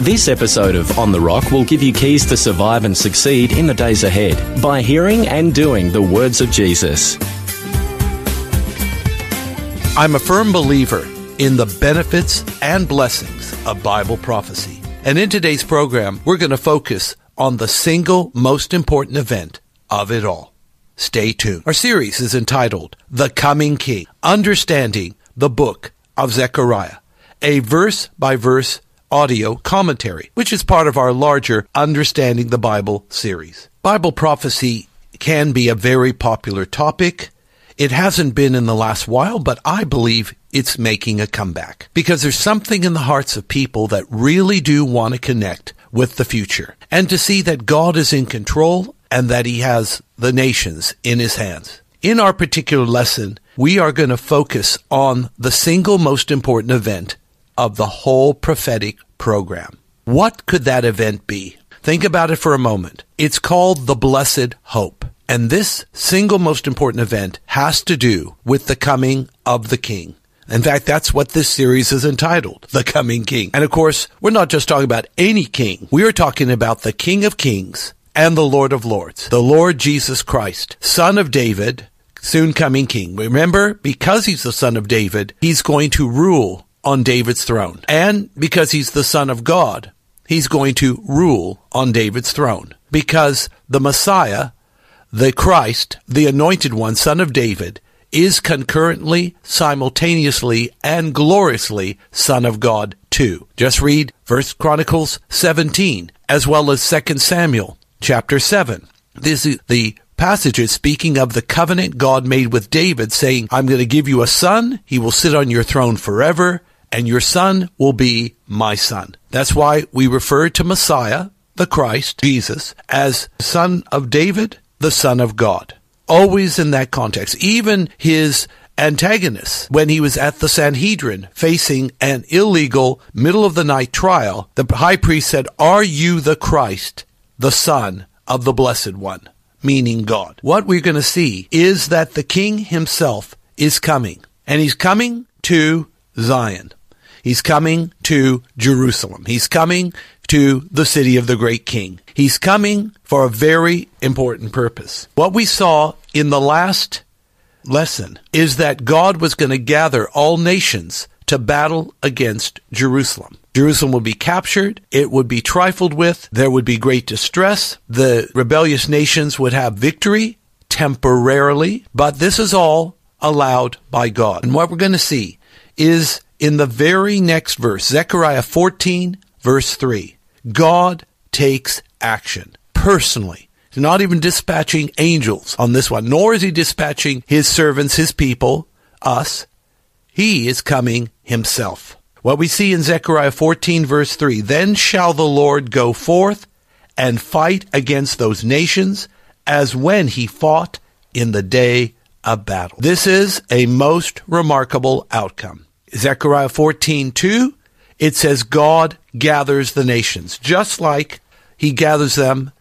This episode of On the Rock will give you keys to survive and succeed in the days ahead by hearing and doing the words of Jesus. I'm a firm believer in the benefits and blessings of Bible prophecy. And in today's program, we're going to focus on the single most important event of it all. Stay tuned. Our series is entitled The Coming King, Understanding the Book of Zechariah, a verse by verse audio commentary, which is part of our larger Understanding the Bible series. Bible prophecy can be a very popular topic. It hasn't been in the last while, but I believe it's making a comeback because there's something in the hearts of people that really do want to connect with the future and to see that God is in control and that he has the nations in his hands. In our particular lesson, we are going to focus on the single most important event of the whole prophetic program. What could that event be? Think about it for a moment. It's called the Blessed Hope. And this single most important event has to do with the coming of the King. In fact, that's what this series is entitled, The Coming King. And of course, we're not just talking about any king. We are talking about the King of Kings and the Lord of Lords, the Lord Jesus Christ, Son of David, soon coming King. Remember, because he's the Son of David, he's going to rule on David's throne. And because he's the Son of God, he's going to rule on David's throne. Because the Messiah, the Christ, the anointed one, Son of David, is concurrently, simultaneously, and gloriously Son of God too. Just read First Chronicles 17, as well as 2 Samuel chapter 7. This is the passages speaking of the covenant God made with David, saying, I'm going to give you a son. He will sit on your throne forever, and your son will be my son. That's why we refer to Messiah, the Christ, Jesus, as son of David, the son of God. Always in that context. Even his antagonist, when he was at the Sanhedrin facing an illegal middle of the night trial, the high priest said, Are you the Christ, the son of the blessed one? meaning God. What we're going to see is that the king himself is coming, and he's coming to Zion. He's coming to Jerusalem. He's coming to the city of the great king. He's coming for a very important purpose. What we saw in the last lesson is that God was going to gather all nations to battle against Jerusalem. Jerusalem would be captured. It would be trifled with. There would be great distress. The rebellious nations would have victory temporarily, but this is all allowed by God. And what we're going to see is in the very next verse, Zechariah 14, verse 3. God takes action personally. He's not even dispatching angels on this one, nor is he dispatching his servants, his people, us. He is coming himself. What we see in Zechariah 14 verse 3, then shall the Lord go forth and fight against those nations as when he fought in the day of battle. This is a most remarkable outcome. Zechariah 14 2, it says God gathers the nations, just like he gathers them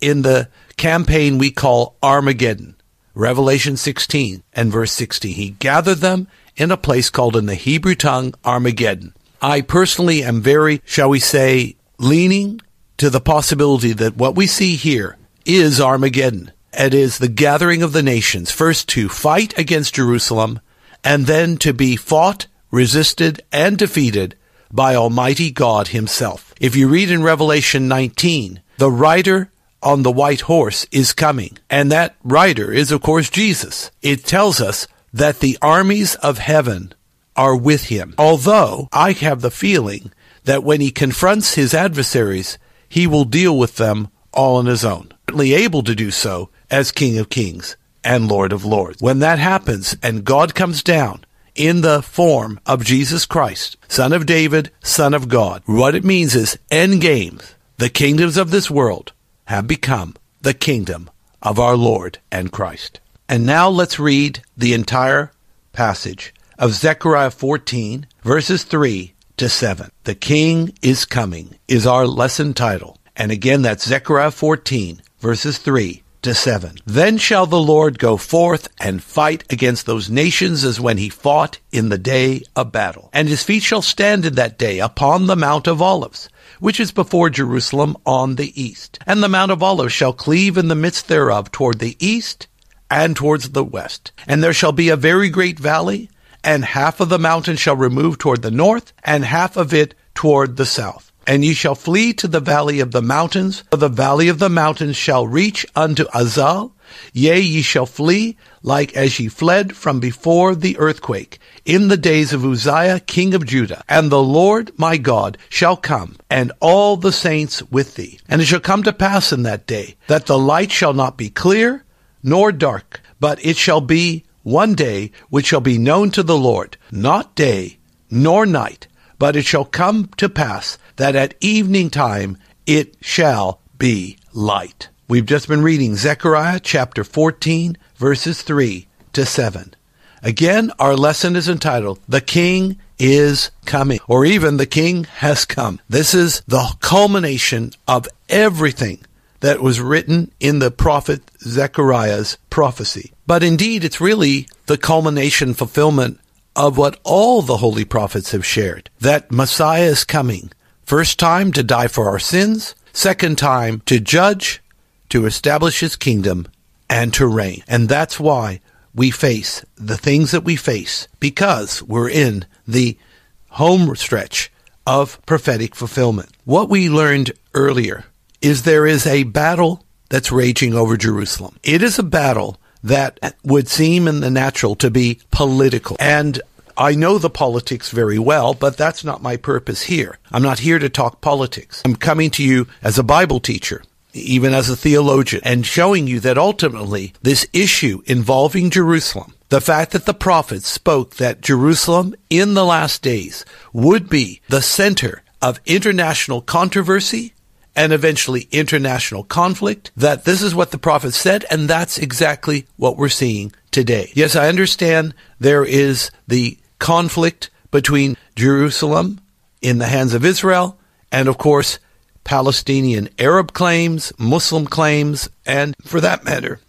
in the campaign we call Armageddon. Revelation 16 and verse 16. He gathered them in a place called in the Hebrew tongue Armageddon. I personally am very, shall we say, leaning to the possibility that what we see here is Armageddon. It is the gathering of the nations, first to fight against Jerusalem, and then to be fought, resisted, and defeated by Almighty God Himself. If you read in Revelation 19, the rider on the white horse is coming. And that rider is, of course, Jesus. It tells us that the armies of heaven are with him. Although I have the feeling that when he confronts his adversaries, he will deal with them all on his own. Certainly able to do so as King of Kings and Lord of Lords. When that happens and God comes down in the form of Jesus Christ, Son of David, Son of God, what it means is end games. The kingdoms of this world have become the kingdom of our Lord and Christ. And now let's read the entire passage of Zechariah 14, verses 3 to 7. The King is coming is our lesson title. And again, that's Zechariah 14, verses 3 to 7. Then shall the Lord go forth and fight against those nations as when he fought in the day of battle. And his feet shall stand in that day upon the Mount of Olives, which is before Jerusalem on the east. And the Mount of Olives shall cleave in the midst thereof toward the east and towards the west. And there shall be a very great valley, and half of the mountain shall remove toward the north, and half of it toward the south. And ye shall flee to the valley of the mountains, for the valley of the mountains shall reach unto Azal. Yea, ye shall flee, like as ye fled from before the earthquake, in the days of Uzziah king of Judah. And the Lord my God shall come, and all the saints with thee. And it shall come to pass in that day, that the light shall not be clear, nor dark, but it shall be one day which shall be known to the Lord, not day, nor night, but it shall come to pass that at evening time it shall be light. We've just been reading Zechariah chapter 14, verses 3 to 7. Again, our lesson is entitled, The King is Coming, or even The King Has Come. This is the culmination of everything that was written in the prophet Zechariah's prophecy. But indeed, it's really the culmination fulfillment of what all the holy prophets have shared that Messiah is coming. First time to die for our sins, second time to judge, to establish his kingdom, and to reign. And that's why we face the things that we face because we're in the home stretch of prophetic fulfillment. What we learned earlier is there is a battle that's raging over Jerusalem. It is a battle that would seem in the natural to be political. And I know the politics very well, but that's not my purpose here. I'm not here to talk politics. I'm coming to you as a Bible teacher, even as a theologian, and showing you that ultimately this issue involving Jerusalem, the fact that the prophets spoke that Jerusalem in the last days would be the center of international controversy and eventually international conflict, that this is what the prophets said, and that's exactly what we're seeing today. Yes, I understand there is the conflict between Jerusalem in the hands of Israel and, of course, Palestinian Arab claims, Muslim claims, and for that matter,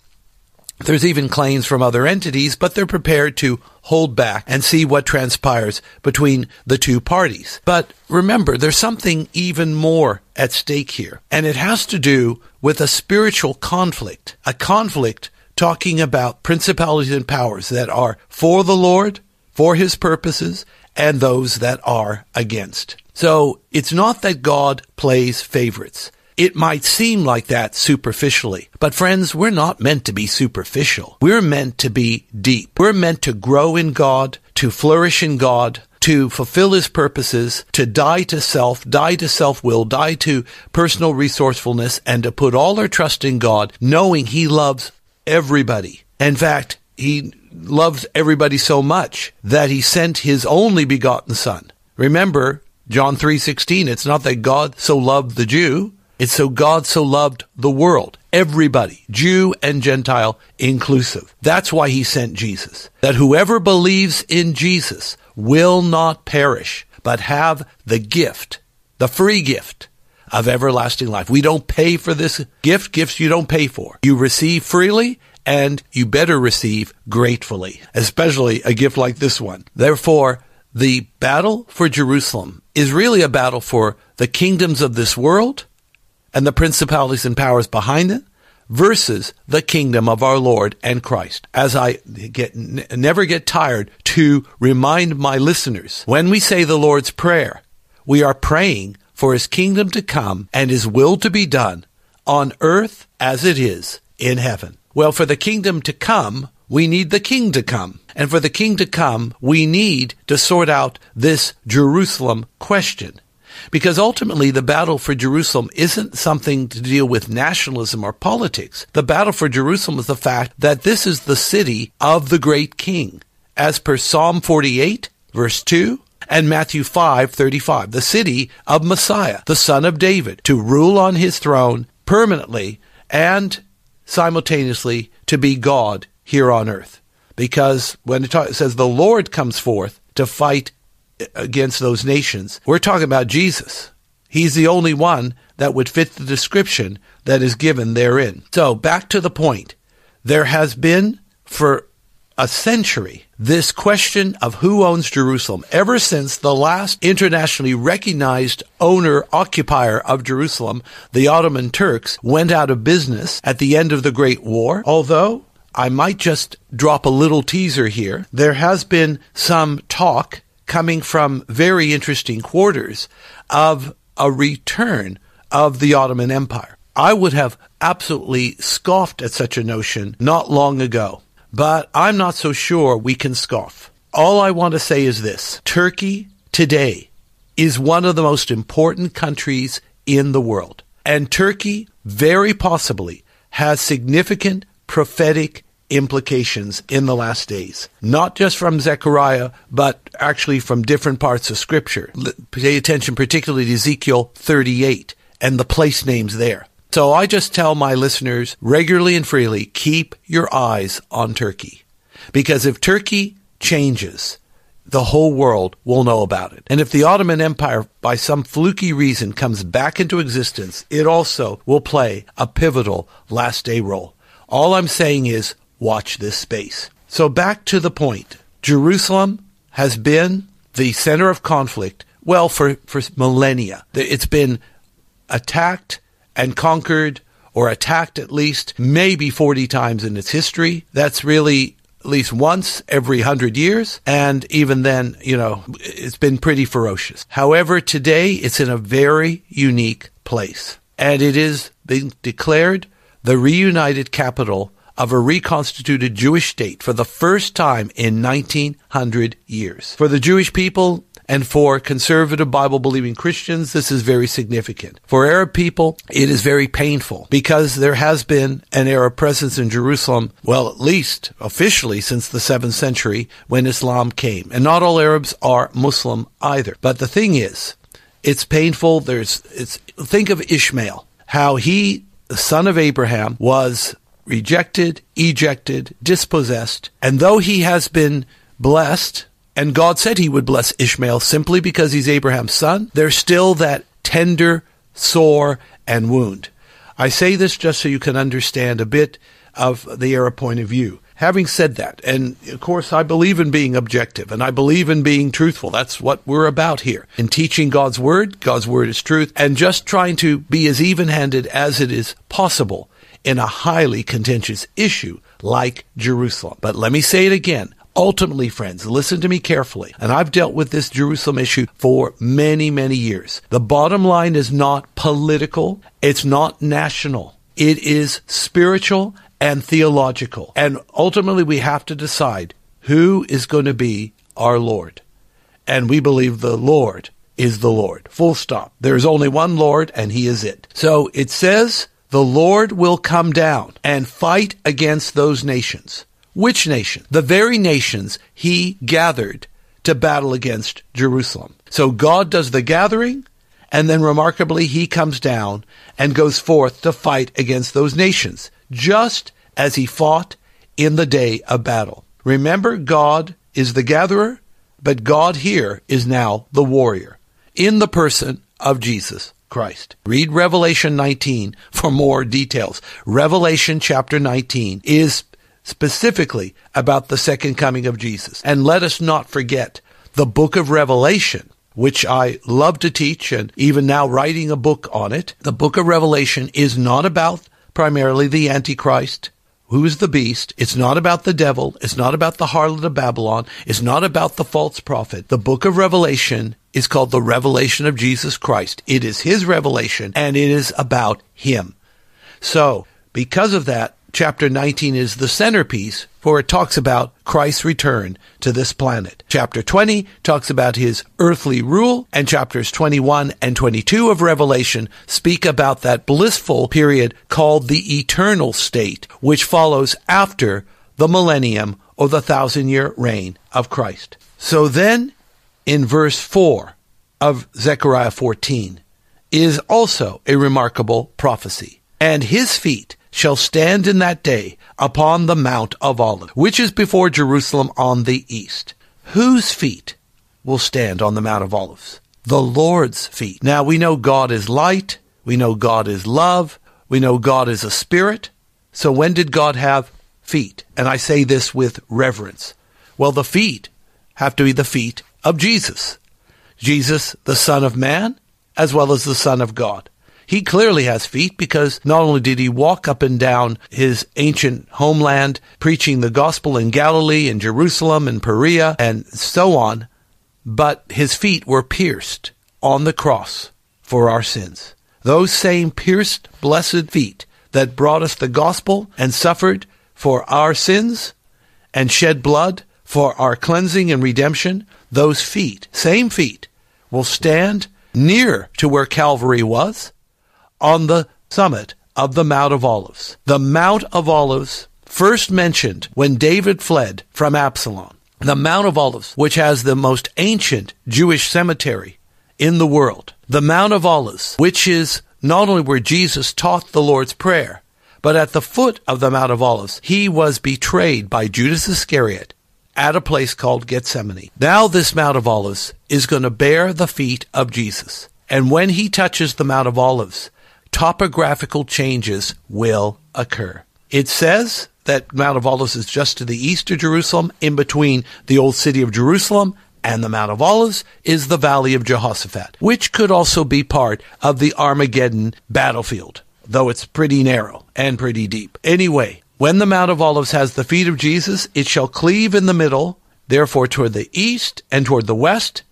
there's even claims from other entities, but they're prepared to hold back and see what transpires between the two parties. But remember, there's something even more at stake here, and it has to do with a spiritual conflict, a conflict talking about principalities and powers that are for the Lord, for his purposes, and those that are against. So it's not that God plays favorites. It might seem like that superficially, but friends, we're not meant to be superficial. We're meant to be deep. We're meant to grow in God, to flourish in God, to fulfill his purposes, to die to self, die to self-will, die to personal resourcefulness, and to put all our trust in God, knowing he loves everybody. In fact, he loves everybody so much that he sent his only begotten son. Remember, John 3:16, it's not that God so loved the Jew, it's so God so loved the world, everybody, Jew and Gentile inclusive. That's why he sent Jesus. That whoever believes in Jesus will not perish, but have the gift, the free gift of everlasting life. We don't pay for this gift, gifts you don't pay for. You receive freely and you better receive gratefully, especially a gift like this one. Therefore, the battle for Jerusalem is really a battle for the kingdoms of this world and the principalities and powers behind it versus the kingdom of our Lord and Christ. As I get never get tired to remind my listeners, when we say the Lord's prayer, we are praying for his kingdom to come and his will to be done on earth as it is in heaven. Well, for the kingdom to come, we need the king to come. And for the king to come, we need to sort out this Jerusalem question. Because ultimately the battle for Jerusalem isn't something to deal with nationalism or politics. The battle for Jerusalem is the fact that this is the city of the great king. As per Psalm 48, verse 2, and Matthew 5:35, the city of Messiah, the son of David, to rule on his throne permanently and simultaneously to be God here on earth. Because when it, it says the Lord comes forth to fight against those nations, we're talking about Jesus. He's the only one that would fit the description that is given therein. So back to the point. There has been for a century this question of who owns Jerusalem ever since the last internationally recognized owner occupier of Jerusalem, the Ottoman Turks, went out of business at the end of the Great War. Although I might just drop a little teaser here, there has been some talk coming from very interesting quarters of a return of the Ottoman Empire. I would have absolutely scoffed at such a notion not long ago, but I'm not so sure we can scoff. All I want to say is this Turkey today is one of the most important countries in the world. And Turkey, very possibly, has significant prophetic implications in the last days. Not just from Zechariah, but actually from different parts of Scripture. Pay attention particularly to Ezekiel 38 and the place names there. So I just tell my listeners regularly and freely keep your eyes on Turkey. Because if Turkey changes, the whole world will know about it. And if the Ottoman Empire, by some fluky reason, comes back into existence, it also will play a pivotal last day role. All I'm saying is watch this space. So back to the point. Jerusalem has been the center of conflict, well, for, for millennia. It's been attacked and conquered, or attacked at least maybe 40 times in its history. That's really at least once every hundred years. And even then, you know, it's been pretty ferocious. However, today it's in a very unique place. And it is being declared the reunited capital of a reconstituted Jewish state for the first time in 1900 years. For the Jewish people, and for conservative Bible believing Christians, this is very significant. For Arab people, it is very painful because there has been an Arab presence in Jerusalem, well, at least officially since the 7th century when Islam came. And not all Arabs are Muslim either. But the thing is, it's painful. There's, it's, think of Ishmael, how he, the son of Abraham, was rejected, ejected, dispossessed. And though he has been blessed, and God said he would bless Ishmael simply because he's Abraham's son, there's still that tender sore and wound. I say this just so you can understand a bit of the Arab point of view. Having said that, and of course I believe in being objective and I believe in being truthful. That's what we're about here. In teaching God's word, God's word is truth, and just trying to be as even-handed as it is possible in a highly contentious issue like Jerusalem. But let me say it again. Ultimately, friends, listen to me carefully. And I've dealt with this Jerusalem issue for many, many years. The bottom line is not political. It's not national. It is spiritual and theological. And ultimately, we have to decide who is going to be our Lord. And we believe the Lord is the Lord. Full stop. There is only one Lord, and He is it. So it says the Lord will come down and fight against those nations. Which nation? The very nations he gathered to battle against Jerusalem. So God does the gathering, and then remarkably, he comes down and goes forth to fight against those nations, just as he fought in the day of battle. Remember, God is the gatherer, but God here is now the warrior in the person of Jesus. Christ. Read Revelation 19 for more details. Revelation chapter 19 is specifically about the second coming of Jesus. And let us not forget the book of Revelation, which I love to teach and even now writing a book on it. The book of Revelation is not about primarily the Antichrist. Who is the beast? It's not about the devil. It's not about the harlot of Babylon. It's not about the false prophet. The book of Revelation is called the revelation of Jesus Christ. It is his revelation and it is about him. So, because of that, chapter 19 is the centerpiece for it talks about Christ's return to this planet. Chapter 20 talks about his earthly rule, and chapters 21 and 22 of Revelation speak about that blissful period called the eternal state, which follows after the millennium or the thousand year reign of Christ. So then, in verse 4 of Zechariah 14, is also a remarkable prophecy. And his feet shall stand in that day upon the Mount of Olives, which is before Jerusalem on the east. Whose feet will stand on the Mount of Olives? The Lord's feet. Now we know God is light. We know God is love. We know God is a spirit. So when did God have feet? And I say this with reverence. Well, the feet have to be the feet of Jesus. Jesus, the Son of Man, as well as the Son of God. He clearly has feet because not only did he walk up and down his ancient homeland preaching the gospel in Galilee and Jerusalem and Perea and so on, but his feet were pierced on the cross for our sins. Those same pierced, blessed feet that brought us the gospel and suffered for our sins and shed blood for our cleansing and redemption, those feet, same feet, will stand near to where Calvary was on the summit of the Mount of Olives. The Mount of Olives first mentioned when David fled from Absalom. The Mount of Olives, which has the most ancient Jewish cemetery in the world. The Mount of Olives, which is not only where Jesus taught the Lord's Prayer, but at the foot of the Mount of Olives, he was betrayed by Judas Iscariot at a place called Gethsemane. Now this Mount of Olives is going to bear the feet of Jesus. And when he touches the Mount of Olives, topographical changes will occur. It says that Mount of Olives is just to the east of Jerusalem, in between the old city of Jerusalem and the Mount of Olives is the Valley of Jehoshaphat, which could also be part of the Armageddon battlefield, though it's pretty narrow and pretty deep. Anyway, when the Mount of Olives has the feet of Jesus, it shall cleave in the middle, therefore toward the east and toward the west,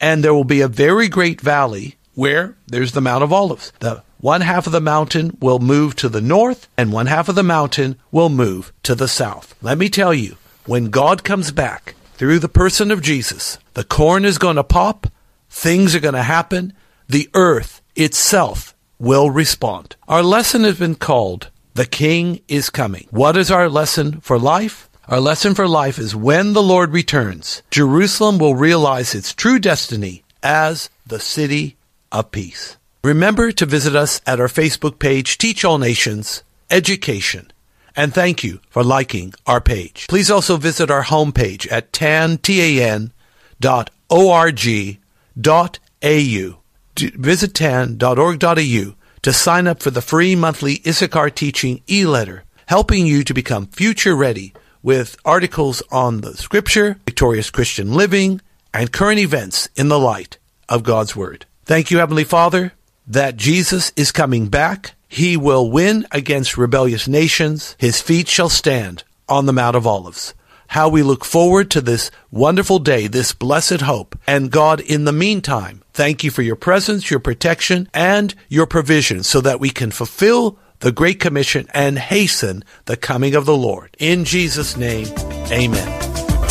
and there will be a very great valley where there's the Mount of Olives. The one half of the mountain will move to the north, and one half of the mountain will move to the south. Let me tell you, when God comes back through the person of Jesus, the corn is going to pop, things are going to happen, the earth itself will respond. Our lesson has been called The King is Coming. What is our lesson for life? Our lesson for life is when the Lord returns, Jerusalem will realize its true destiny as the city of peace. Remember to visit us at our Facebook page, Teach All Nations Education. And thank you for liking our page. Please also visit our homepage at tan, au. Visit tan.org.au to sign up for the free monthly Issachar Teaching e-letter, helping you to become future ready with articles on the scripture, victorious Christian living, and current events in the light of God's Word. Thank you, Heavenly Father that Jesus is coming back. He will win against rebellious nations. His feet shall stand on the Mount of Olives. How we look forward to this wonderful day, this blessed hope. And God, in the meantime, thank you for your presence, your protection, and your provision so that we can fulfill the Great Commission and hasten the coming of the Lord. In Jesus' name, amen.